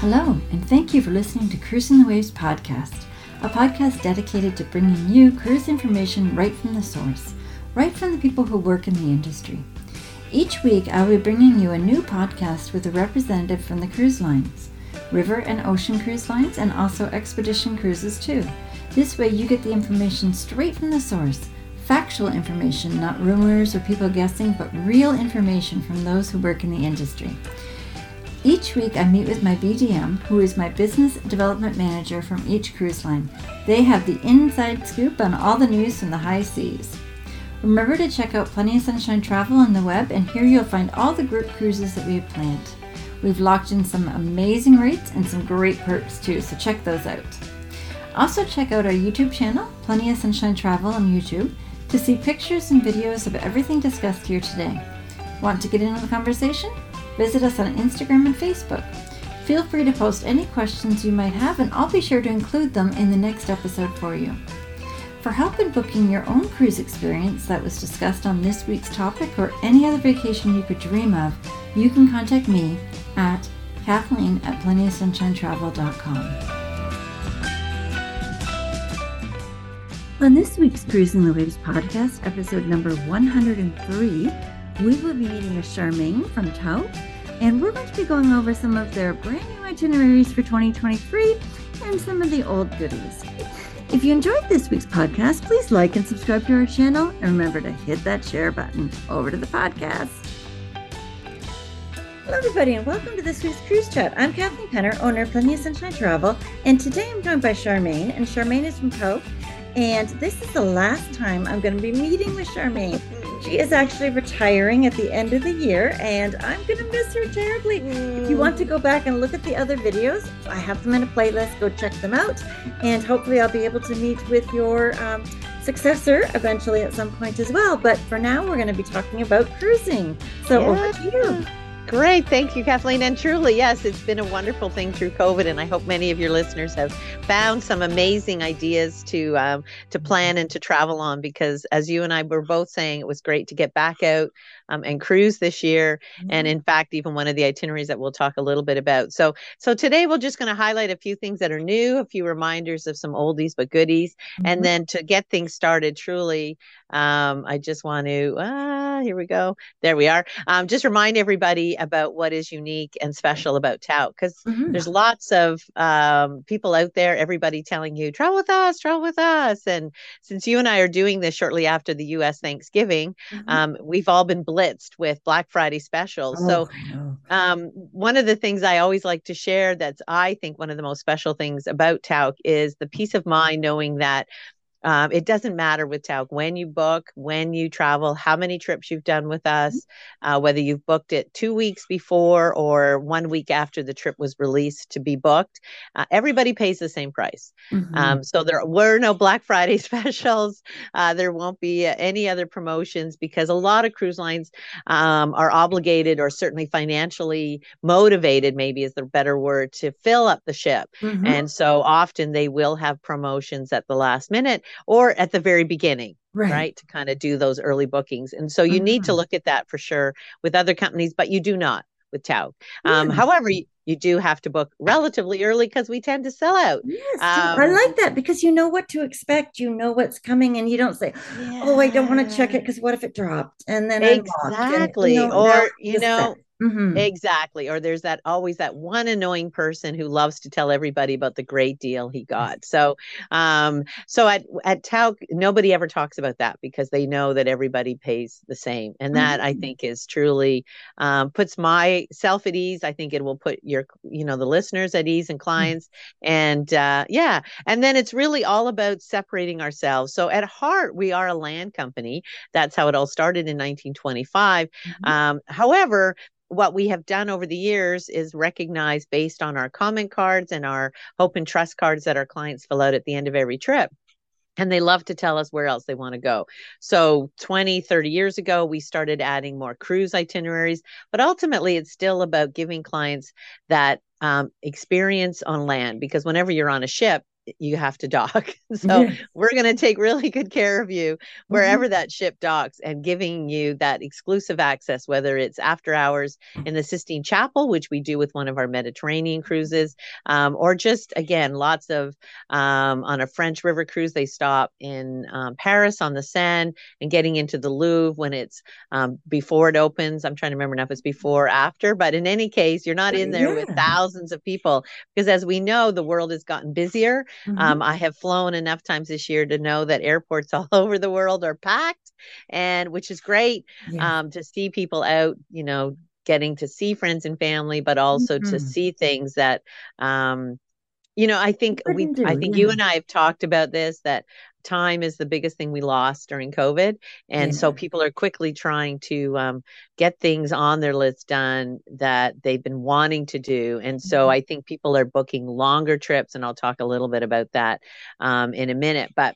Hello, and thank you for listening to Cruising the Waves podcast, a podcast dedicated to bringing you cruise information right from the source, right from the people who work in the industry. Each week, I will be bringing you a new podcast with a representative from the cruise lines, river and ocean cruise lines, and also expedition cruises too. This way, you get the information straight from the source factual information, not rumors or people guessing, but real information from those who work in the industry. Each week, I meet with my BDM, who is my business development manager from each cruise line. They have the inside scoop on all the news from the high seas. Remember to check out Plenty of Sunshine Travel on the web, and here you'll find all the group cruises that we have planned. We've locked in some amazing rates and some great perks too, so check those out. Also, check out our YouTube channel, Plenty of Sunshine Travel on YouTube, to see pictures and videos of everything discussed here today. Want to get in on the conversation? Visit us on Instagram and Facebook. Feel free to post any questions you might have, and I'll be sure to include them in the next episode for you. For help in booking your own cruise experience that was discussed on this week's topic or any other vacation you could dream of, you can contact me at Kathleen at plentyofsunshinetravel.com. On this week's Cruising the Waves podcast, episode number 103, we will be meeting with Charmaine from Tauck, and we're going to be going over some of their brand new itineraries for 2023 and some of the old goodies. If you enjoyed this week's podcast, please like and subscribe to our channel, and remember to hit that share button. Over to the podcast. Hello, everybody, and welcome to this week's Cruise Chat. I'm Kathleen Penner, owner of Plenty of Sunshine Travel, and today I'm joined by Charmaine, and Charmaine is from Tauck, and this is the last time I'm going to be meeting with Charmaine. She is actually retiring at the end of the year, and I'm going to miss her terribly. If you want to go back and look at the other videos, I have them in a playlist. Go check them out, and hopefully, I'll be able to meet with your um, successor eventually at some point as well. But for now, we're going to be talking about cruising. So, yeah. over to you. Great. Thank you, Kathleen. And truly, yes, it's been a wonderful thing through COVID. And I hope many of your listeners have found some amazing ideas to um, to plan and to travel on because as you and I were both saying, it was great to get back out um, and cruise this year. Mm-hmm. And in fact, even one of the itineraries that we'll talk a little bit about. So so today we're just going to highlight a few things that are new, a few reminders of some oldies but goodies. Mm-hmm. And then to get things started, truly, um, I just want to, ah, here we go. There we are. Um, just remind everybody about what is unique and special about Tauck because mm-hmm. there's lots of um, people out there, everybody telling you, travel with us, travel with us. And since you and I are doing this shortly after the US Thanksgiving, mm-hmm. um, we've all been blitzed with Black Friday specials. Oh, so, um, one of the things I always like to share that's, I think, one of the most special things about Tauck is the peace of mind knowing that um, it doesn't matter with Tauck when you book, when you travel, how many trips you've done with us, mm-hmm. uh, whether you've booked it two weeks before or one week after the trip was released to be booked. Uh, everybody pays the same price. Mm-hmm. Um, so there were no Black Friday specials. Uh, there won't be any other promotions because a lot of cruise lines um, are obligated or certainly financially motivated, maybe is the better word, to fill up the ship. Mm-hmm. And so often they will have promotions at the last minute or at the very beginning. Right. right to kind of do those early bookings and so you mm-hmm. need to look at that for sure with other companies but you do not with Tauck Um, however, you, you, do have to book relatively early because we tend to sell out. Yes, um, I like that because you know what to expect. You know what's coming, and you don't say, yeah. "Oh, I don't want to check it because what if it dropped?" And then exactly, and, you know, or you know, Mm-hmm. Exactly. Or there's that always that one annoying person who loves to tell everybody about the great deal he got. So um so at at Tauck nobody ever talks about that because they know that everybody pays the same. And that mm-hmm. I think is truly um puts myself at ease. I think it will put your you know the listeners at ease and mm-hmm. clients mm-hmm. and uh yeah. And then it's really all about separating ourselves. So at heart we are a land company. That's how it all started in 1925. Mm-hmm. Um however what we have done over the years is recognize based on our comment cards and our hope and trust cards that our clients fill out at the end of every trip and they love to tell us where else they want to go. So 20, 30 years ago, we started adding more cruise itineraries, but ultimately it's still about giving clients that um, experience on land because whenever you're on a ship, you have to dock. so yes. we're going to take really good care of you wherever mm-hmm. that ship docks and giving you that exclusive access, whether it's after hours in the Sistine Chapel, which we do with one of our Mediterranean cruises, um, or just again, lots of um, on a French river cruise, they stop in um, Paris on the Seine and getting into the Louvre when it's um, before it opens. I'm trying to remember now if it's before or after, but in any case, you're not in there yeah. with thousands of people because as we know, the world has gotten busier. Mm-hmm. Um, I have flown enough times this year to know that airports all over the world are packed, and which is great yeah. um, to see people out, you know, getting to see friends and family, but also mm-hmm. to see things that um, you know i think we i think you and i have talked about this that time is the biggest thing we lost during covid and yeah. so people are quickly trying to um, get things on their list done that they've been wanting to do and so mm-hmm. i think people are booking longer trips and i'll talk a little bit about that um, in a minute but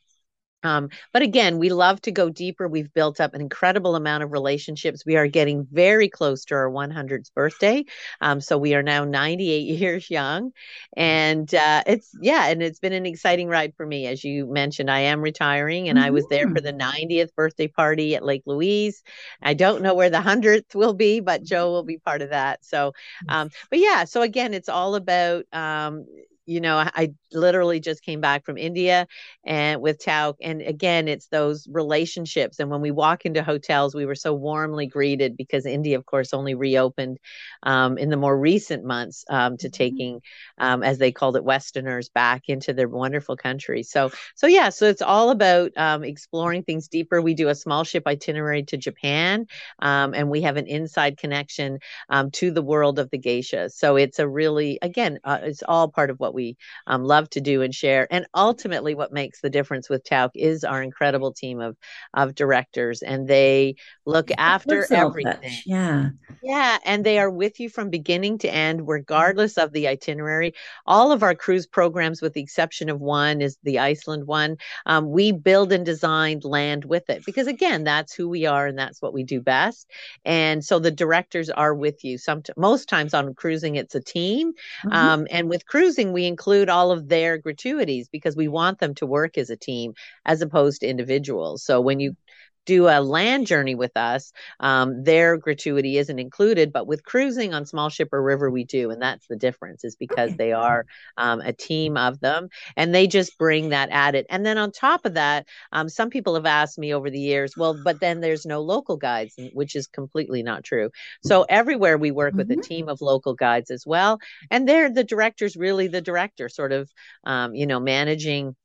um, but again, we love to go deeper. We've built up an incredible amount of relationships. We are getting very close to our 100th birthday. Um, so we are now 98 years young. And uh, it's, yeah, and it's been an exciting ride for me. As you mentioned, I am retiring and mm-hmm. I was there for mm-hmm. the 90th birthday party at Lake Louise. I don't know where the 100th will be, but Joe will be part of that. So, um, but yeah, so again, it's all about, um, you know, I literally just came back from India and with Tauck. And again, it's those relationships. And when we walk into hotels, we were so warmly greeted because India, of course, only reopened um, in the more recent months um, to mm-hmm. taking, um, as they called it, Westerners back into their wonderful country. So, so yeah, so it's all about um, exploring things deeper. We do a small ship itinerary to Japan, um, and we have an inside connection um, to the world of the geisha. So it's a really, again, uh, it's all part of what we love love to do and share. And ultimately, what makes the difference with Tauck is our incredible team of of directors, and they look after everything. Yeah, yeah, and they are with you from beginning to end, regardless of the itinerary. All of our cruise programs, with the exception of one, is the Iceland one. Um, we build and design land with it because, again, that's who we are and that's what we do best. And so the directors are with you. Some most times on cruising, it's a team, mm-hmm. um, and with cruising, we include all of their gratuities because we want them to work as a team as opposed to individuals. So when you do a land journey with us, um, their gratuity isn't included. But with cruising on small ship or river, we do, and that's the difference. Is because okay. they are um, a team of them, and they just bring that added. And then on top of that, um, some people have asked me over the years, well, but then there's no local guides, which is completely not true. So everywhere we work mm-hmm. with a mm-hmm. team of local guides as well, and they're the directors, really the director, sort of, um, you know, managing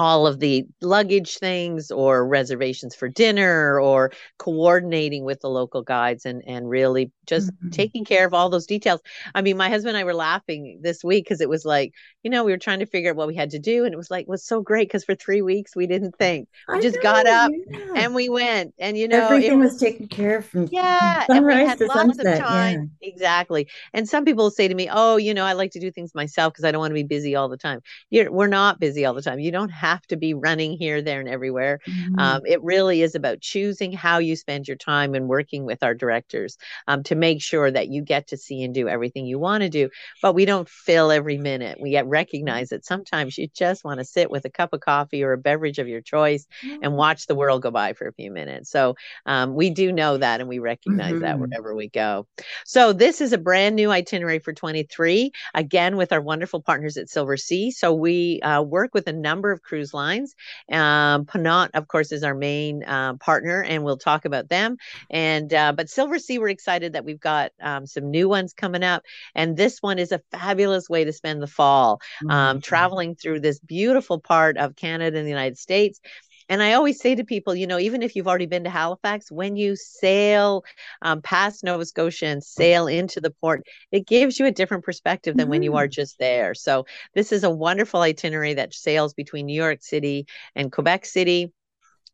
all of the luggage things or reservations for dinner or coordinating with the local guides and and really just mm-hmm. taking care of all those details. I mean, my husband and I were laughing this week because it was like, you know, we were trying to figure out what we had to do and it was like was so great because for 3 weeks we didn't think. We I just know, got up yeah. and we went and you know everything was, was taken care of from Yeah, and we had lots sunset, of time. Yeah. Exactly. And some people say to me, "Oh, you know, I like to do things myself because I don't want to be busy all the time." You're, we're not busy all the time. You don't have have to be running here, there, and everywhere. Mm-hmm. Um, it really is about choosing how you spend your time and working with our directors um, to make sure that you get to see and do everything you want to do. But we don't fill every minute. We get recognize that sometimes you just want to sit with a cup of coffee or a beverage of your choice mm-hmm. and watch the world go by for a few minutes. So um, we do know that and we recognize mm-hmm. that wherever we go. So this is a brand new itinerary for 23, again, with our wonderful partners at Silver Sea. So we uh, work with a number of cruise cruise lines. Um, Ponant, of course, is our main uh, partner, and we'll talk about them. And uh, but Silversea, we're excited that we've got um, some new ones coming up, and this one is a fabulous way to spend the fall, um, mm-hmm. traveling through this beautiful part of Canada and the United States. And I always say to people, you know, even if you've already been to Halifax, when you sail um, past Nova Scotia and sail into the port, it gives you a different perspective than mm-hmm. when you are mm-hmm. just there. So this is a wonderful itinerary that sails between New York City and Quebec City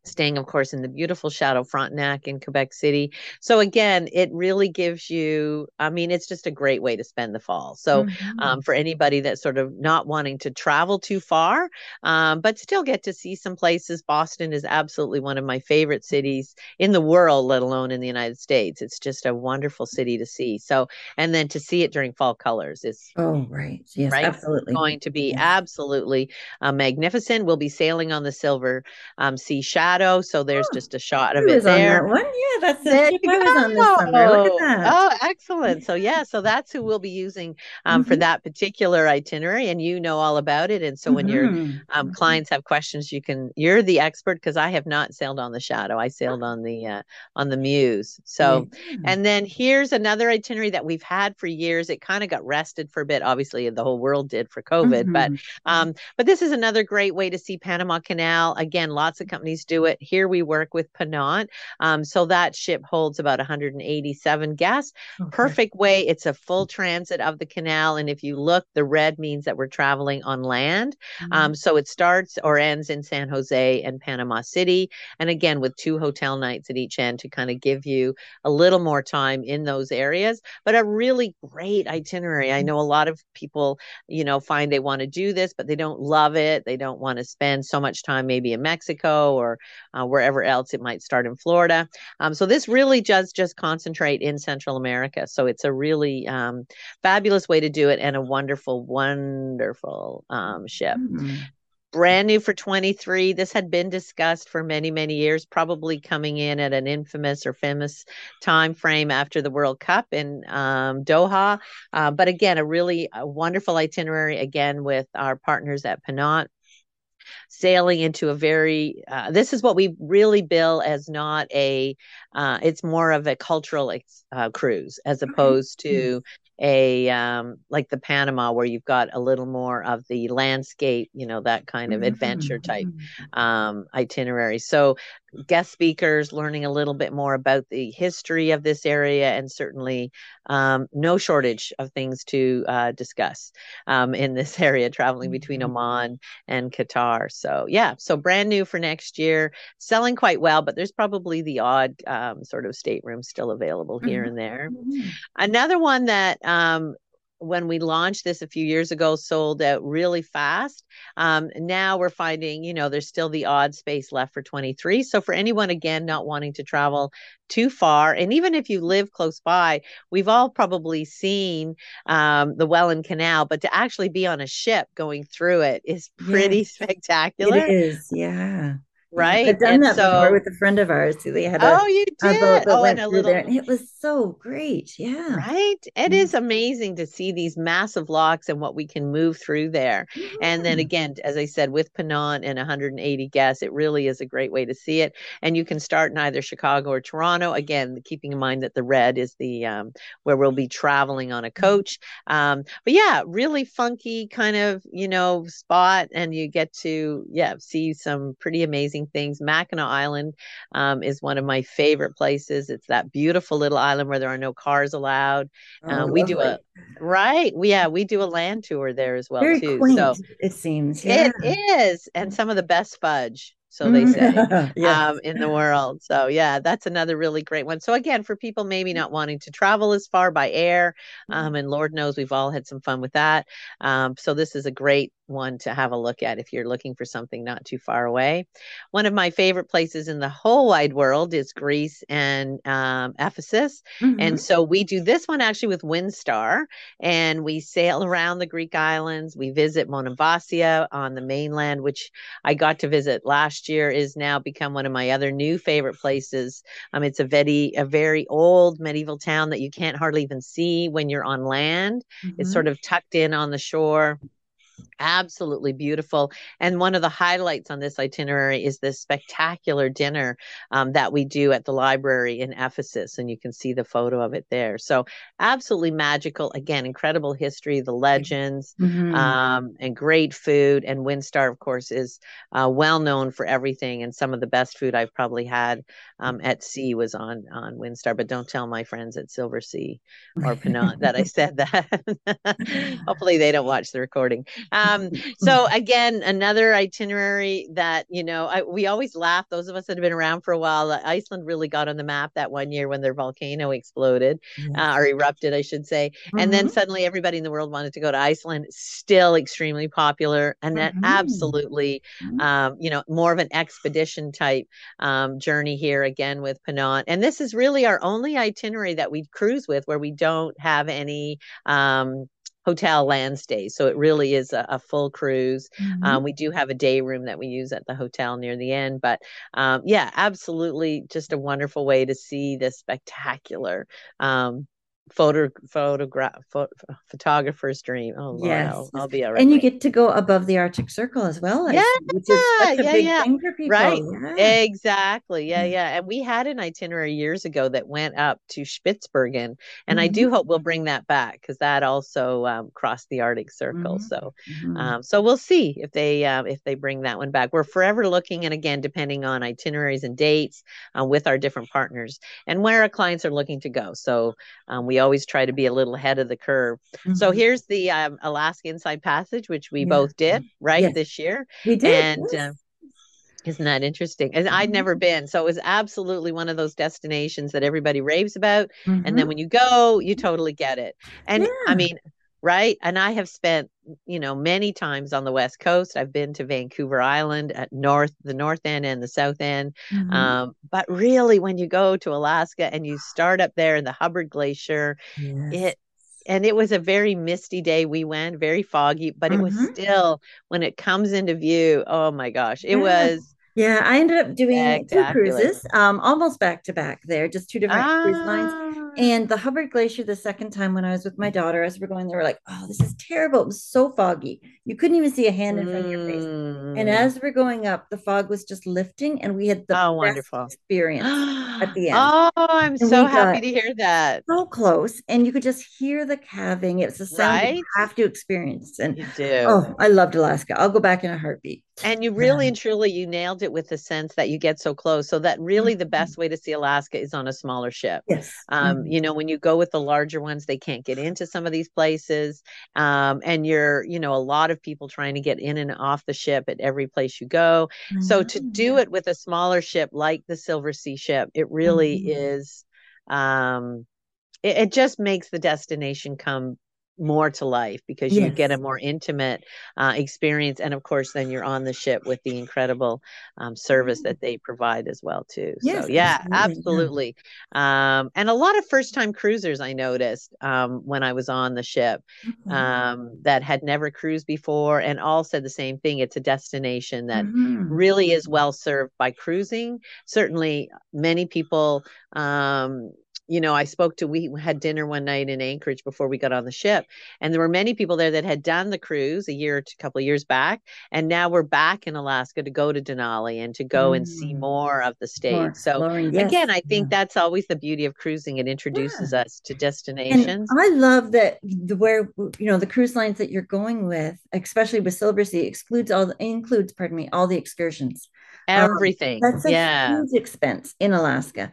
staying of course in the beautiful chateau frontenac in quebec city. So again it really gives you i mean it's just a great way to spend the fall. So mm-hmm. um, for anybody that's sort of not wanting to travel too far um, but still get to see some places. Boston is absolutely one of my favorite cities in the world let alone in the united states. It's just a wonderful city to see. So and then to see it during fall colors is oh right. Yes right? absolutely. going to be yes. absolutely uh, magnificent. We'll be sailing on the silver um, sea shadow shadow. So there's oh, just a shot of it there. one. Yeah, that's the ship I was on this summer. Look at that. Oh, excellent. So yeah, so that's who we'll be using um, mm-hmm. for that particular itinerary, and you know all about it. And so when mm-hmm. your um, mm-hmm. clients have questions, you can. You're the expert because I have not sailed on the Shadow. I sailed on the uh, on the Muse. So, mm-hmm. and then here's another itinerary that we've had for years. It kind of got rested for a bit. Obviously, the whole world did for COVID, but mm-hmm. um, but this is another great way to see Panama Canal. Again, lots of companies do it. Here we work with Ponant. Um, so that ship holds about 187 guests. Okay. Perfect way. It's a full transit of the canal. And if you look, the red means that we're traveling on land. Mm-hmm. Um, so it starts or ends in San Jose and Panama City. And again, with two hotel nights at each end to kind of give you a little more time in those areas, but a really great itinerary. I mm-hmm. know a lot of people, you know, find they want to do this, but they don't love it. They don't want to spend so much time maybe in Mexico or uh, wherever else it might start in Florida. Um, so this really does just concentrate in Central America. So it's a really um, fabulous way to do it and a wonderful, wonderful um, ship. Mm-hmm brand new for 23 this had been discussed for many many years probably coming in at an infamous or famous time frame after the world cup in um, doha uh, but again a really a wonderful itinerary again with our partners at Ponant sailing into a very uh, this is what we really bill as not a uh, it's more of a cultural uh, cruise as opposed to a um, like the Panama where you've got a little more of the landscape, you know, that kind of adventure type mm-hmm. um, itinerary. So guest speakers learning a little bit more about the history of this area and certainly um, no shortage of things to uh, discuss um, in this area traveling between mm-hmm. Oman and Qatar. So yeah, so brand new for next year, selling quite well, but there's probably the odd um, sort of stateroom still available here mm-hmm. and there. Mm-hmm. Another one that um, when we launched this a few years ago sold out really fast um, now we're finding you know there's still the odd space left for 23 so for anyone again not wanting to travel too far and even if you live close by we've all probably seen um, the welland canal but to actually be on a ship going through it is pretty yes, spectacular. It is yeah right? I've done and that so, before with a friend of ours. They had a, oh, you did. Oh, and a little. And it was so great. Yeah, right. It mm-hmm. is amazing to see these massive locks and what we can move through there. Mm-hmm. And then again, as I said, with Ponant and 180 guests, it really is a great way to see it. And you can start in either Chicago or Toronto. Again, keeping in mind that the red is the um, where we'll be traveling on a mm-hmm. coach. Um, but yeah, really funky kind of you know spot, and you get to yeah see some pretty amazing things. Mackinac Island um, is one of my favorite places. It's that beautiful little island where there are no cars allowed. Oh, um, we do a right, yeah, we do a land tour there as well Very too. Quaint, so it seems yeah. it is, and some of the best fudge so they say yes. um, in the world. So yeah, that's another really great one. So again, for people maybe not wanting to travel as far by air, um, and Lord knows we've all had some fun with that. Um, so this is a great one to have a look at if you're looking for something not too far away. One of my favorite places in the whole wide world is Greece and um, Ephesus. Mm-hmm. And so we do this one actually with Windstar and we sail around the Greek islands. We visit Monemvasia on the mainland, which I got to visit last year, is now become one of my other new favorite places. Um, it's a very, a very old medieval town that you can't hardly even see when you're on land. Mm-hmm. It's sort of tucked in on the shore absolutely beautiful. And one of the highlights on this itinerary is this spectacular dinner um, that we do at the library in Ephesus. And you can see the photo of it there. So, absolutely magical. Again, incredible history, the legends, mm-hmm. um, and great food. And Windstar, of course, is uh, well known for everything. And some of the best food I've probably had um, at sea was on, on Windstar. But don't tell my friends at Silver Sea or Ponant that I said that. Hopefully, they don't watch the recording. Um, so again, another itinerary that you know I, we always laugh. Those of us that have been around for a while, Iceland really got on the map that one year when their volcano exploded yes. uh, or erupted, I should say. Mm-hmm. And then mm-hmm. suddenly everybody in the world wanted to go to Iceland. Still extremely popular, and that mm-hmm. absolutely, mm-hmm. um, you know, more of an expedition type um, journey here again with Ponant. And this is really our only itinerary that we cruise with where we don't have any um, hotel land stays. So it really is a, a full cruise. Mm-hmm. Um, we do have a day room that we use at the hotel near the end. But um, yeah, absolutely just a wonderful way to see this spectacular um, photo photograph pho- photographer's dream. Oh Lord, yes, I'll, I'll, be all right. And you get to go above the Arctic Circle as well. Yeah, which is such a yeah, big yeah. thing for people. Right. Yeah. Exactly. Yeah, yeah. And we had an itinerary years ago that went up to Spitsbergen, and mm-hmm. I do hope we'll bring that back because that also um, crossed the Arctic Circle. Mm-hmm. So, mm-hmm. um, so we'll see if they uh, if they bring that one back. We're forever looking, and again, depending on itineraries and dates uh, with our different partners and where our clients are looking to go. So um, we always try to be a little ahead of the curve. Mm-hmm. So here's the um, Alaska Inside Passage, which we yeah. both did right yes. this year. We did. And yes. uh, isn't that interesting? And I'd never mm-hmm. been. So it was absolutely one of those destinations that everybody raves about. Mm-hmm. And then mm-hmm. when you go, you totally get it. And yeah. I mean, right? And I have spent, you know, many times on the West Coast. I've been to Vancouver Island at North, the North End and the South End. Mm-hmm. Um, but really, when you go to Alaska and you start up there in the Hubbard Glacier, yes. it and it was a very misty day we went very foggy but it mm-hmm. was still when it comes into view oh my gosh it yeah. was yeah, I ended up doing two cruises, um, almost back to back there, just two different ah. cruise lines. And the Hubbard Glacier, the second time when I was with my daughter, as we are going, they were like, "Oh, this is terrible! It was so foggy, you couldn't even see a hand in front of your face." And mm. as we're going up, the fog was just lifting, and we had the oh, wonderful experience at the end. Oh, I'm and so happy to hear that. So close, and you could just hear the calving. It's a sound right? you have to experience, and you do. Oh, I loved Alaska. I'll go back in a heartbeat. And you really yeah. and truly, you nailed it with the sense that you get so close. So that really the best way to see Alaska is on a smaller ship. Yes. Um, You know, when you go with the larger ones, they can't get into some of these places. Um, and you're, you know, a lot of people trying to get in and off the ship at every place you go. Mm-hmm. So to do mm-hmm. it with a smaller ship like the Silver Sea ship, it really mm-hmm. is um it, it, just makes the destination come more to life because yes. you get a more intimate uh, experience and of course then you're on the ship with the incredible um, service mm-hmm. that they provide as well too yes, so yeah absolutely, yeah. Um, and a lot of first time cruisers i noticed um, when i was on the ship mm-hmm. Um, that had never cruised before and all said the same thing it's a destination that mm-hmm. really is well served by cruising certainly many people um, you know, I spoke to, we had dinner one night in Anchorage before we got on the ship, and there were many people there that had done the cruise a year, a couple of years back, and now we're back in Alaska to go to Denali and to go mm. and see mm. more of the state. More, so yes. again, I think yeah. that's always the beauty of cruising; it introduces yeah. us to destinations. And I love that the where you know the cruise lines that you're going with, especially with Silversea, excludes all includes, pardon me, all the excursions. Um, Everything. Um, that's a yeah. huge expense in Alaska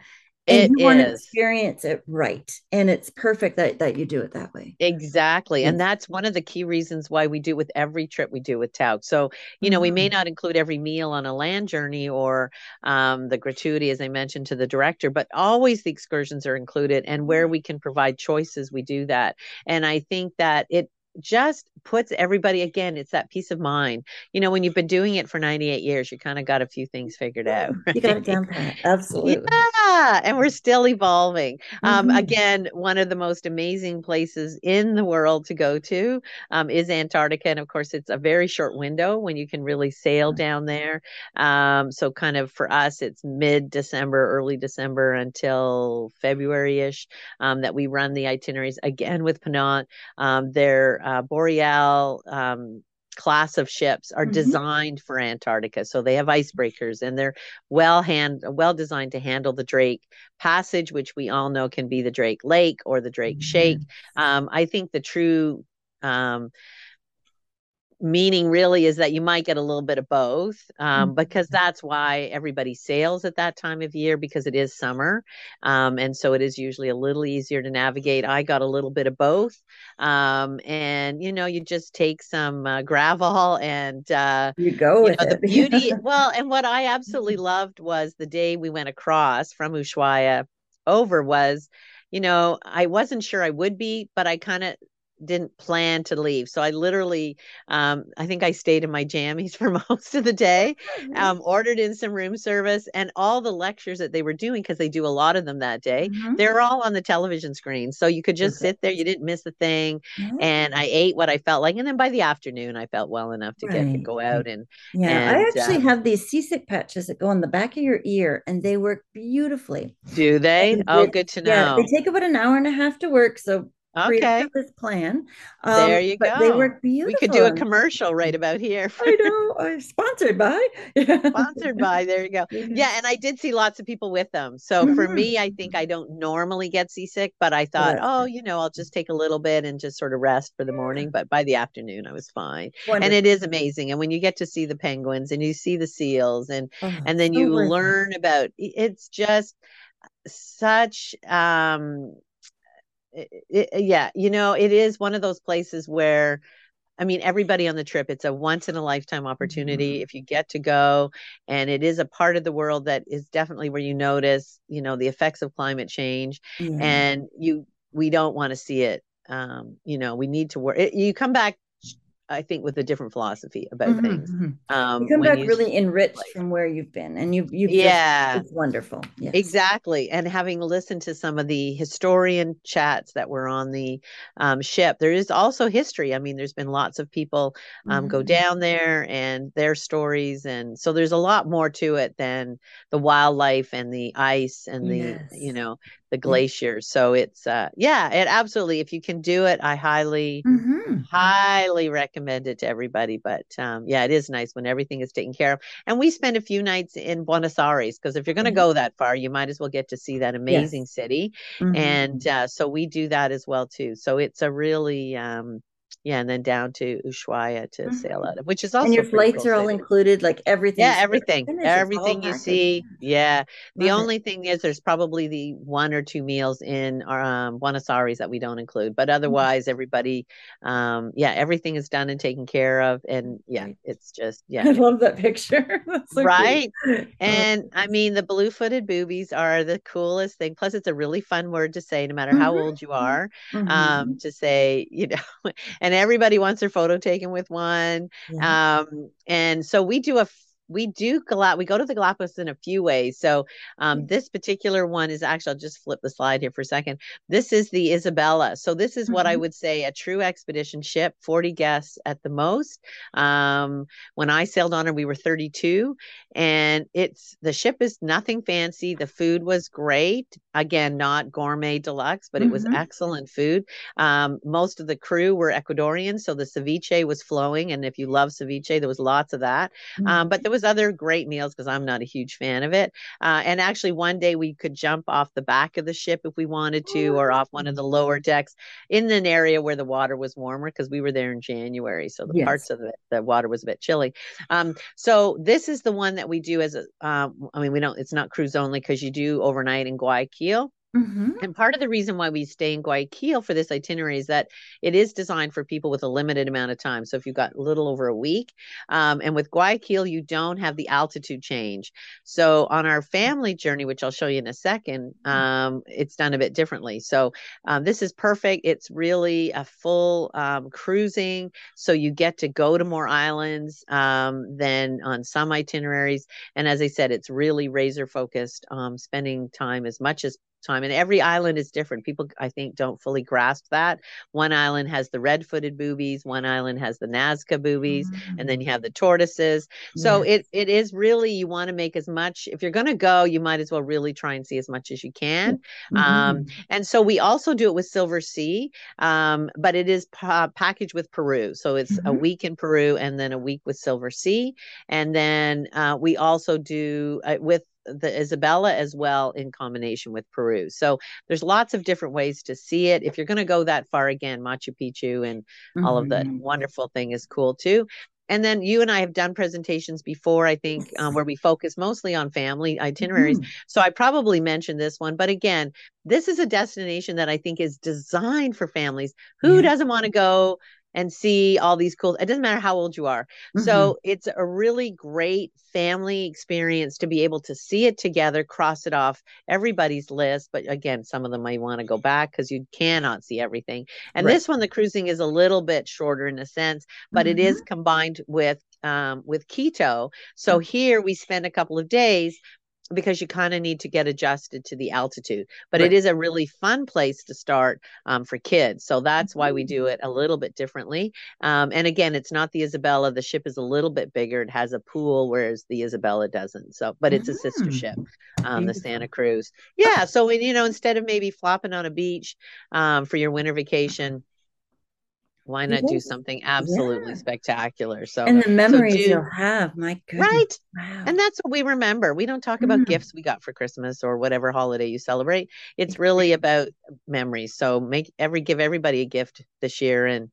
and it you want to experience it right and it's perfect that, that you do it that way exactly and that's one of the key reasons why we do with every trip we do with Tauck so you know mm-hmm. we may mm-hmm. not include every meal on a land journey or um, the gratuity as i mentioned to the director but always the excursions are included and where mm-hmm. we can provide choices we do that and i think that it just puts everybody again it's that peace of mind. You know when you've been doing it for 98 years you kind of got a few things figured out right? you got it down pat absolutely. Yeah and we're still evolving. Um, mm-hmm. um, again one of the most amazing places in the world to go to um, is antarctica and of course it's a very short window when you can really sail down there. Um, so kind of for us it's mid december early december until february-ish um, that we run the itineraries again with Ponant um, they're uh, Boreal um, class of ships are mm-hmm. designed for Antarctica. So they have icebreakers and they're well hand well designed to handle the Drake Passage, which we all know can be the Drake Lake or the Drake mm-hmm. Shake. Um, I think the true um, meaning really is that you might get a little bit of both um, Mhm. because that's why everybody sails at that time of year because it is summer um, and so it is usually a little easier to navigate i got a little bit of both um, and you know you just take some uh, Gravol and uh, You go you with know the beauty well and what i absolutely loved was the day we went across from ushuaia over was you know i wasn't sure i would be but i kind of didn't plan to leave so i literally um, i think i stayed in my jammies for most of the day um, ordered in some room service and all the lectures that they were doing because they do a lot of them that day Mhm. they're all on the television screen so you could just Okay. sit there you didn't miss a thing Yeah. and i ate what i felt like and then by the afternoon i felt well enough to get to go out and Yeah, I actually um, have these seasick patches that go on the back of your ear and they work beautifully. do they And oh it's- good to know. Yeah, they take about an hour and a half to work, so okay. this plan. there Um, you but they go. work we could do a commercial right about here I know. I'm sponsored by. Sponsored by there you go. Yeah. And i did see lots of people with them. So for Mhm. me i think i don't normally get seasick but i thought oh you know i'll just take a little bit and just sort of rest for the morning. But by the afternoon i was fine. And it is amazing. And when you get to see the penguins and you see the seals and Oh, and then you learn about it's just such um it, it- yeah you know it is one of those places where I mean, everybody on the trip, it's a once in a lifetime opportunity Mhm. if you get to go. And it is a part of the world that is definitely where you notice, you know, the effects of climate change. Yeah. And you, we don't want to see it. Um, you know, we need to work. It, you come back, I think, with a different philosophy about Mhm, things. mhm. Um, You come back you- really enriched like- from where you've been, and you've you've just- yeah. it's wonderful. Yes. Exactly. And having listened to some of the historian chats that were on the um, ship, there is also history. I mean, there's been lots of people um, go Mhm. down there and their stories. And so there's a lot more to it than the wildlife and the ice and the, Yes. you know, the glaciers. So it's, uh, yeah, it absolutely, if you can do it, I highly, Mhm. highly recommend it to everybody. But um, yeah, it is nice when everything is taken care of. And we spend a few nights in Buenos Aires because if you're going to Mhm. go that far, you might as well get to see that amazing Yes. city. Mhm. And uh, so we do that as well too. So it's a really um, yeah, and then down to Ushuaia to Mhm. sail out of, which is also and your flights cool are all city. included, like everything. Yeah, everything, everything you see. Yeah. The Love it. only thing is there's probably the one or two meals in um, Buenos Aires that we don't include, but otherwise everybody, um, yeah, everything is done and taken care of. And yeah, it's just, yeah. I love that picture. So. Right. Oh, And I mean, the blue footed boobies are the coolest thing. Plus, it's a really fun word to say, no matter how old you are, Mhm. um, to say, you know, and everybody wants their photo taken with one. Yeah. Um, and so we do a we do Gal- we go to the Galapagos in a few ways. So um, Yeah. this particular one is actually I'll just flip the slide here for a second. This is the Isabella. So this is what I Mhm. would say a true expedition ship, 40 guests at the most. Um, when I sailed on her, we were 32, and it's the ship is nothing fancy. The food was great. Again, not gourmet deluxe, but it was Mhm. excellent food. Um, most of the crew were Ecuadorian, so the ceviche was flowing. And if you love ceviche, there was lots of that. Um, but there was other great meals because I'm not a huge fan of it. Uh, and actually, one day we could jump off the back of the ship if we wanted to, or off one of the lower decks in an area where the water was warmer because we were there in January, so the Yes. parts of it the water was a bit chilly. Um, so this is the one that we do as a. Um, I mean, we don't. It's not cruise only because you do overnight in Guayaquil you. Mhm. And part of the reason why we stay in Guayaquil for this itinerary is that it is designed for people with a limited amount of time. So if you've got a little over a week, um, and with Guayaquil, you don't have the altitude change. So on our family journey, which I'll show you in a second, um, it's done a bit differently. So um, this is perfect. It's really a full um, cruising. So you get to go to more islands um, than on some itineraries. And as I said, it's really razor focused, um, spending time as much as time and every island is different. People i think don't fully grasp that. One island has the red-footed boobies one island has the nazca boobies and then you have the tortoises. So Yes. it it is really you want to make as much if you're going to go you might as well really try and see as much as you can. Um, Mhm. and so we also do it with silver sea um, but it is pa- packaged with peru. So it's a Mhm. week in peru and then a week with silver sea. And then uh, we also do uh, with the Isabella as well in combination with Peru. So there's lots of different ways to see it. If you're going to go that far again, Machu Picchu and mm-hmm. all of the mm-hmm. wonderful thing is cool too. And then you and I have done presentations before, I think, um, where we focus mostly on family itineraries. Mm-hmm. So I probably mentioned this one, but again, this is a destination that I think is designed for families. Who yeah. doesn't want to go and see all these cool it doesn't matter how old you are mm-hmm. so it's a really great family experience to be able to see it together cross it off everybody's list but again some of them might want to go back because you cannot see everything and right. this one the cruising is a little bit shorter in a sense but mm-hmm. it is combined with um, with Quito. So mm-hmm. here we spend a couple of days, because you kind of need to get adjusted to the altitude. But right. it is a really fun place to start um, for kids. So that's mm-hmm. why we do it a little bit differently. Um, and again, it's not the Isabella. The ship is a little bit bigger. It has a pool, whereas the Isabella doesn't. So, but it's a sister mm. ship, um, the Santa Cruz. Yeah. So, you know, instead of maybe flopping on a beach um, for your winter vacation, why not do something absolutely yeah. spectacular so and the memories so do, you'll have my goodness. right wow. and that's what we remember we don't talk about mm. gifts we got for christmas or whatever holiday you celebrate it's really about memories so make every give everybody a gift this year and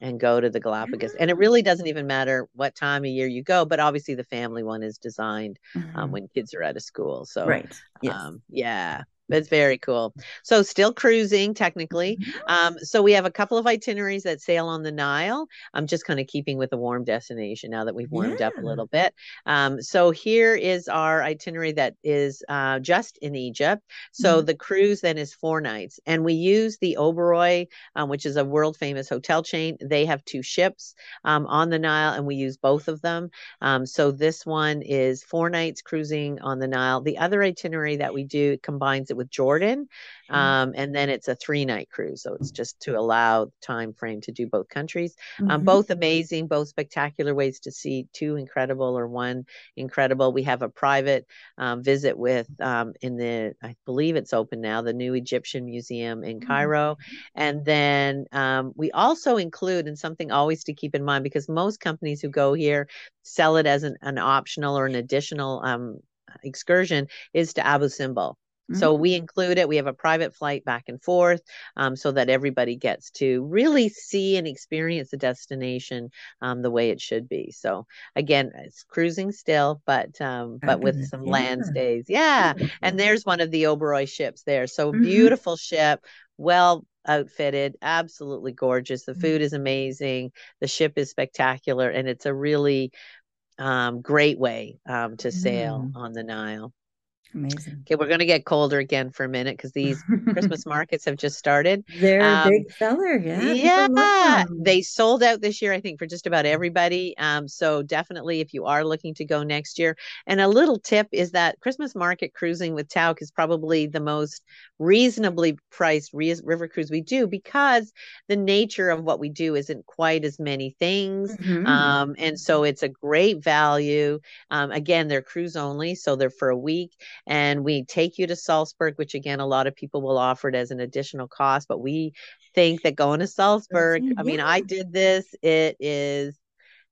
and go to the galapagos and it really doesn't even matter what time of year you go but obviously the family one is designed um, mm-hmm. um, when kids are out of school so right yes. um, yeah it's very cool. So still cruising technically. Mm-hmm. Um, so we have a couple of itineraries that sail on the Nile. I'm just kind of keeping with a warm destination now that we've warmed yeah. up a little bit. Um, so here is our itinerary that is uh, just in Egypt. So mm-hmm. the cruise then is four nights, and we use the Oberoi, um, which is a world famous hotel chain. They have two ships um, on the Nile, and we use both of them. Um, so this one is four nights cruising on the Nile. The other itinerary that we do combines it with Jordan. Mm-hmm. Um, and then it's a three night cruise. So it's just to allow time frame to do both countries. Um, mm-hmm. Um, both amazing, both spectacular ways to see two incredible or one incredible. We have a private um, visit with um, in the, I believe it's open now, the new Egyptian Museum in mm-hmm. Cairo. And then um, we also include, and something always to keep in mind, because most companies who go here sell it as an, an optional or an additional um, excursion is to Abu Simbel. So mm-hmm. we include it. We have a private flight back and forth um, so that everybody gets to really see and experience the destination um, the way it should be. So again, it's cruising still, but um, but with some yeah. land stays. Yeah. And there's one of the Oberoi ships there. So mm-hmm. beautiful ship, well outfitted, absolutely gorgeous. The food mm-hmm. is amazing. The ship is spectacular, and it's a really um, great way um, to sail mm. on the Nile. Amazing. Okay, we're going to get colder again for a minute because these Christmas markets have just started. They're um, a big seller. Yeah. Yeah. They sold out this year, I think, for just about everybody. Um, so definitely, if you are looking to go next year, and a little tip is that Christmas market cruising with Tauck is probably the most reasonably priced re- river cruise we do because the nature of what we do isn't quite as many things. Mm-hmm. Um, and so it's a great value. Um, again, they're cruise only, so they're for a week and we take you to Salzburg, which again, a lot of people will offer it as an additional cost, but we think that going to Salzburg, I mm-hmm. mean, I did this, it is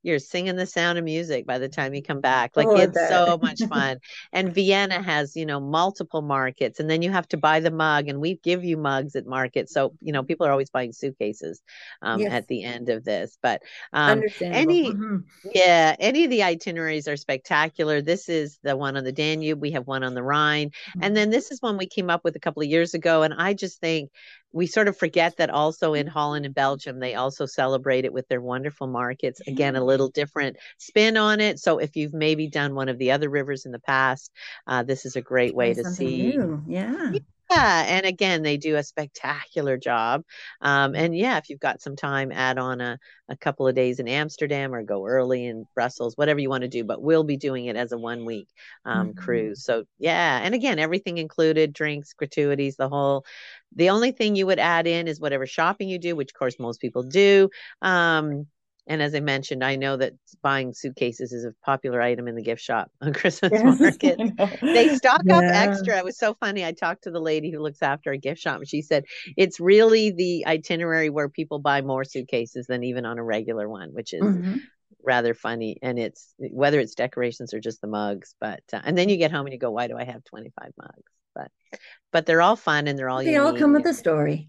you're singing the sound of music by the time you come back. Like oh, it's so much fun. And Vienna has, you know, multiple markets, and then you have to buy the mug, and we give you mugs at markets. So you know, people are always buying suitcases um, yes. at the end of this. But um, any, mm-hmm. yeah, any of the itineraries are spectacular. This is the one on the Danube. We have one on the Rhine, mm-hmm. and then this is one we came up with a couple of years ago. And I just think we sort of forget that also in Holland and Belgium, they also celebrate it with their wonderful markets. Again, a little different spin on it. So if you've maybe done one of the other rivers in the past, uh, this is a great way to see. New. Yeah. Yeah, and again, they do a spectacular job. Um, and yeah, if you've got some time, add on a, a couple of days in Amsterdam or go early in Brussels, whatever you want to do. But we'll be doing it as a one week um, mm-hmm. cruise. So yeah, and again, everything included, drinks, gratuities, the whole. The only thing you would add in is whatever shopping you do, which of course most people do. Um, and as I mentioned, I know that buying suitcases is a popular item in the gift shop on Christmas yes, market. They stock yeah. up extra. It was so funny. I talked to the lady who looks after a gift shop, and she said it's really the itinerary where people buy more suitcases than even on a regular one, which is mm-hmm rather funny and it's whether it's decorations or just the mugs but uh, and then you get home and you go why do i have 25 mugs but but they're all fun and they're all they all come with a story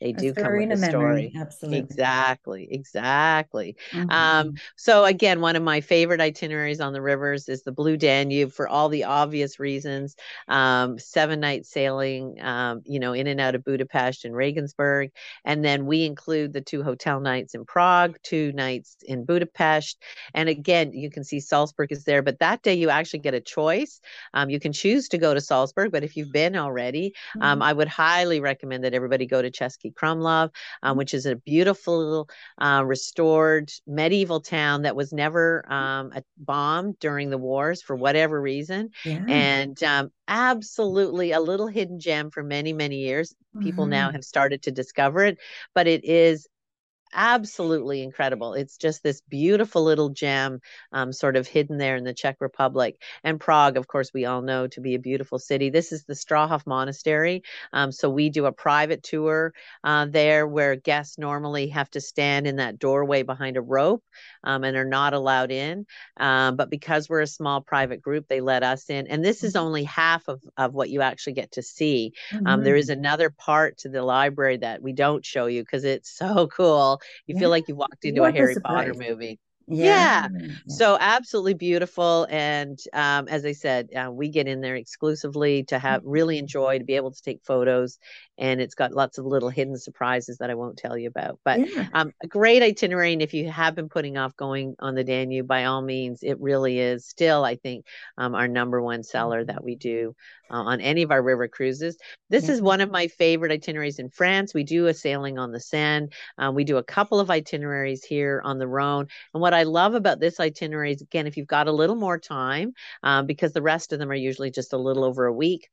they do come with a, story. Absolutely. Exactly. Exactly. Mm-hmm. Um, so again, one of my favorite itineraries on the rivers is the Blue Danube for all the obvious reasons. Um, seven night sailing, um, you know, in and out of Budapest and Regensburg. And then we include the two hotel nights in Prague, two nights in Budapest. And again, you can see Salzburg is there, but that day you actually get a choice. Um, you can choose to go to Salzburg, but if you've been already, um, mm-hmm. I would highly recommend that everybody go to Český Krumlov, um, mm-hmm. which is a beautiful uh, restored medieval town that was never um, a bombed during the wars for whatever reason. Yeah. And um, absolutely a little hidden gem for many, many years. People mm-hmm. now have started to discover it, but it is absolutely incredible. It's just this beautiful little gem, um, sort of hidden there in the Czech Republic. And Prague, of course, we all know to be a beautiful city. This is the Strahov Monastery. Um, so we do a private tour uh, there where guests normally have to stand in that doorway behind a rope um, and are not allowed in. Um, but because we're a small private group, they let us in. And this is mm-hmm. only half of, of what you actually get to see. Mm-hmm. There is another part to the library that we don't show you because it's so cool you yeah. feel like you walked into what a Harry Potter movie. Yeah. yeah. So absolutely beautiful. And um, as I said, uh, we get in there exclusively to have really mm-hmm. enjoy, to be able to take photos. And it's got lots of little hidden surprises that I won't tell you about. But yeah. um, a great itinerary. And if you have been putting off going on the Danube, by all means, it really is still, I think, um, our number one seller that we do uh, on any of our river cruises. This yeah. is one of my favorite itineraries in France. We do a sailing on the Seine. Uh, we do a couple of itineraries here on the Rhone. And what I love about this itinerary is, again, if you've got a little more time, um, because the rest of them are usually just a little over a week,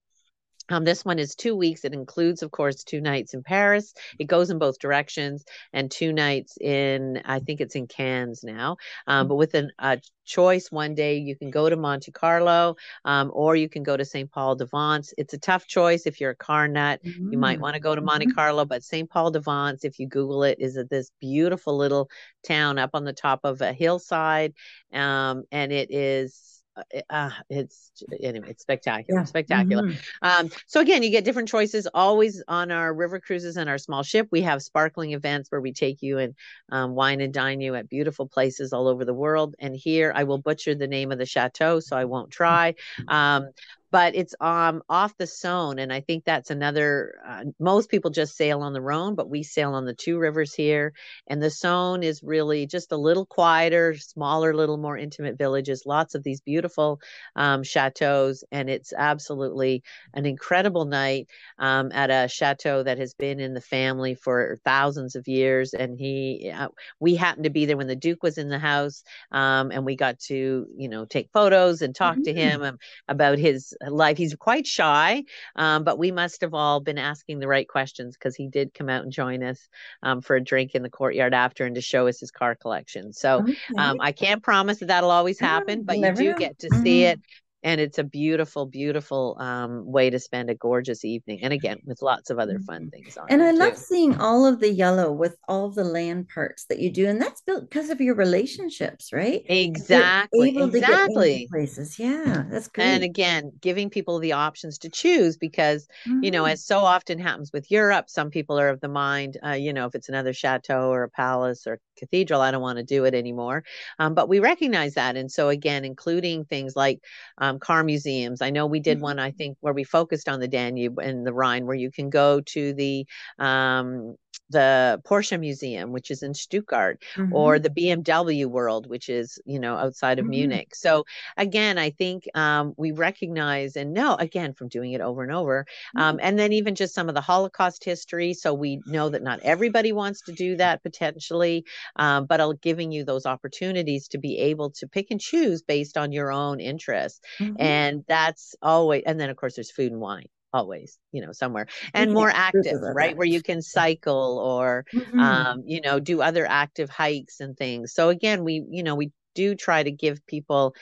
um, this one is two weeks. It includes, of course, two nights in Paris. It goes in both directions, and two nights in, I think it's in Cannes now. Um, but with an, a choice, one day you can go to Monte Carlo, um, or you can go to St. Paul de Vence. It's a tough choice if you're a car nut. Mm-hmm. You might mm. want to go to Monte mm-hmm. Carlo, but St. Paul de Vence, if you Google it, is this beautiful little town up on the top of a hillside, um, and it is uh, it's anyway it's spectacular yeah. spectacular. Mm-hmm. um, so again you get different choices always on our river cruises and our small ship. We have sparkling events where we take you and um, wine and dine you at beautiful places all over the world. And here i will butcher the name of the chateau so i won't try. Um, but it's um off the Saône, and I think that's another. Uh, most people just sail on the Rhone, but we sail on the two rivers here, and the Saône is really just a little quieter, smaller, little more intimate villages. Lots of these beautiful um, chateaus, and it's absolutely an incredible night um, at a chateau that has been in the family for thousands of years. And he, uh, we happened to be there when the Duke was in the house, um, and we got to you know take photos and talk mm-hmm. to him um, about his life. He's quite shy, um, but we must have all been asking the right questions because he did come out and join us um, for a drink in the courtyard after and to show us his car collection. So okay. um, I can't promise that that'll always happen, but you do know. get to mm-hmm. see it and it's a beautiful beautiful um, way to spend a gorgeous evening and again with lots of other fun mm-hmm. things on and i love seeing all of the yellow with all the land parts that you do and that's built because of your relationships right exactly exactly places yeah that's great and again giving people the options to choose because mm-hmm. you know mm-hmm. as so often happens with europe some people are of the mind uh, you know if it's another chateau or a palace or cathedral i don't want to do it anymore um, but we recognize that and so again including things like um, um, car museums. I know we did mm-hmm. one, I think, where we focused on the Danube and the Rhine, where you can go to the um, the Porsche Museum, which is in Stuttgart, mm-hmm. or the BMW World, which is you know outside of mm-hmm. Munich. So again, I think um, we recognize and know again from doing it over and over, um, mm-hmm. and then even just some of the Holocaust history. So we know that not everybody wants to do that potentially, um, but I'll giving you those opportunities to be able to pick and choose based on your own interests, mm-hmm. and that's always. And then of course there's food and wine always you know somewhere and more active right where you can cycle or mm-hmm. um you know do other active hikes and things so again we you know we do try to give people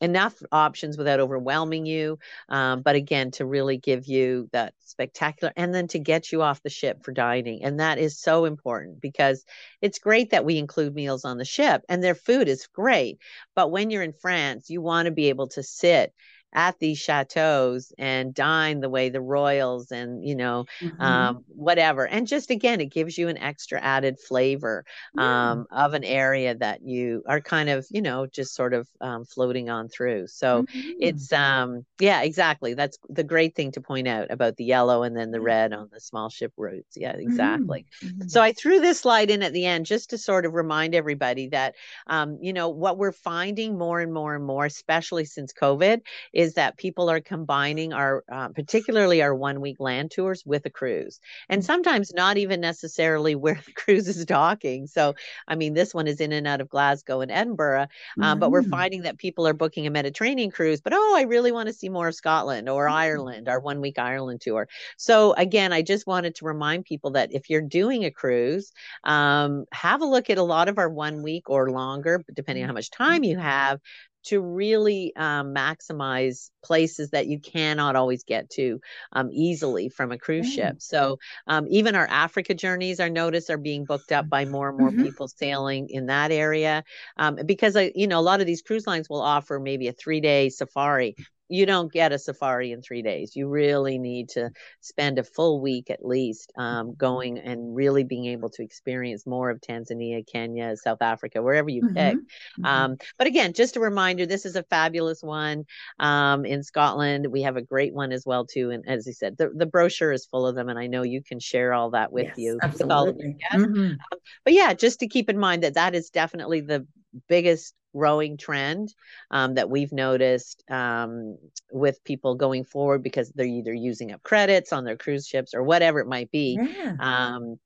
enough options without overwhelming you. Um, but again, to really give you that spectacular and then to get you off the ship for dining. And that is so important because it's great that we include meals on the ship and their food is great. But when you're in France, you want to be able to sit at these chateaus and dine the way the royals and you know mm-hmm. um, whatever and just again it gives you an extra added flavor um, yeah. of an area that you are kind of you know just sort of um, floating on through so mm-hmm. it's um yeah exactly that's the great thing to point out about the yellow and then the red on the small ship routes yeah exactly mm-hmm. so i threw this slide in at the end just to sort of remind everybody that um, you know what we're finding more and more and more especially since covid is is that people are combining our, uh, particularly our one week land tours with a cruise, and mm. sometimes not even necessarily where the cruise is docking. So, I mean, this one is in and out of Glasgow and Edinburgh, um, mm-hmm. but we're mm. finding that people are booking a Mediterranean cruise, but oh, I really want to see more of Scotland or mm-hmm. Ireland, our one week Ireland tour. So, again, I just wanted to remind people that if you're doing a cruise, um, have a look at a lot of our one week or longer, depending on how much time you have, to really um, maximize places that you cannot always get to um, easily from a cruise mm. ship. So um, even our Africa journeys, are noticed are being booked up by more and more mm-hmm. people sailing in that area um, because I, you know, a lot of these cruise lines will offer maybe a three day safari you don't get a safari in three days. You really need to spend a full week at least um, going and really being able to experience more of Tanzania, Kenya, South Africa, wherever you mm-hmm. pick. Mm-hmm. Um, but again, just a reminder, this is a fabulous one um, in Scotland. We have a great one as well too. And as I said, the, the brochure is full of them, and I know you can share all that with yes, you. Absolutely. With mm-hmm. Um, but yeah, just to keep in mind that that is definitely the biggest growing trend um, that we've noticed um, with people going forward because they're either using up credits on their cruise ships or whatever it might be. Yeah. Um,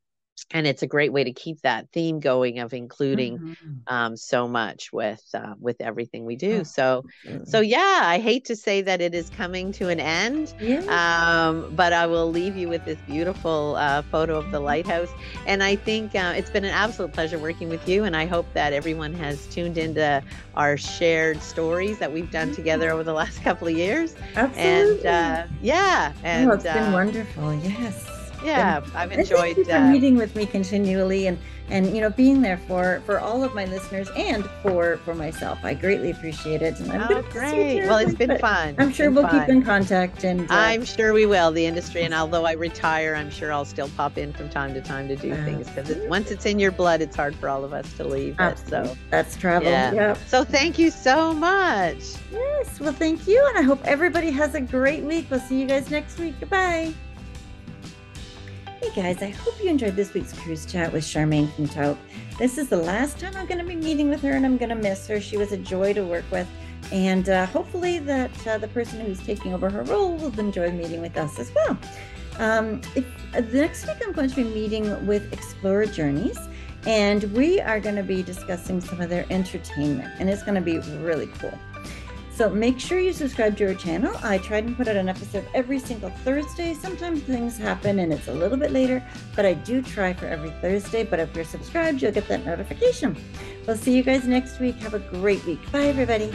and it's a great way to keep that theme going of including mm-hmm. um, so much with uh, with everything we do. Oh, so so yeah, I hate to say that it is coming to an end, yeah. um, but I will leave you with this beautiful uh, photo of the lighthouse. And I think uh, it's been an absolute pleasure working with you. And I hope that everyone has tuned into our shared stories that we've done together mm-hmm. over the last couple of years. Absolutely. And uh, yeah, and oh, it's been uh, wonderful. Yes yeah i've enjoyed thank you for uh, meeting with me continually and and you know being there for for all of my listeners and for for myself. I greatly appreciate it. And i'm oh, great. well it's been fun. I'm sure we'll fun. keep in contact and uh, i'm sure we will the industry and although i retire i'm sure i'll still pop in from time to time to do uh, things because once it's in your blood it's hard for all of us to leave it so. That's travel yeah. Yep. so thank you so much. Yes well thank you and i hope everybody has a great week. We'll see you guys next week. Goodbye Hey guys, I hope you enjoyed this week's cruise chat with Charmaine from Tauck. This is the last time I'm going to be meeting with her and I'm going to miss her. She was a joy to work with. And uh, hopefully, that uh, the person who's taking over her role will enjoy meeting with us as well. Um, if, uh, the next week, I'm going to be meeting with Explora Journeys, and we are going to be discussing some of their entertainment, and it's going to be really cool. So make sure you subscribe to our channel. I try and put out an episode every single Thursday. Sometimes things happen and it's a little bit later, but I do try for every Thursday. But if you're subscribed, you'll get that notification. We'll see you guys next week. Have a great week. Bye, everybody.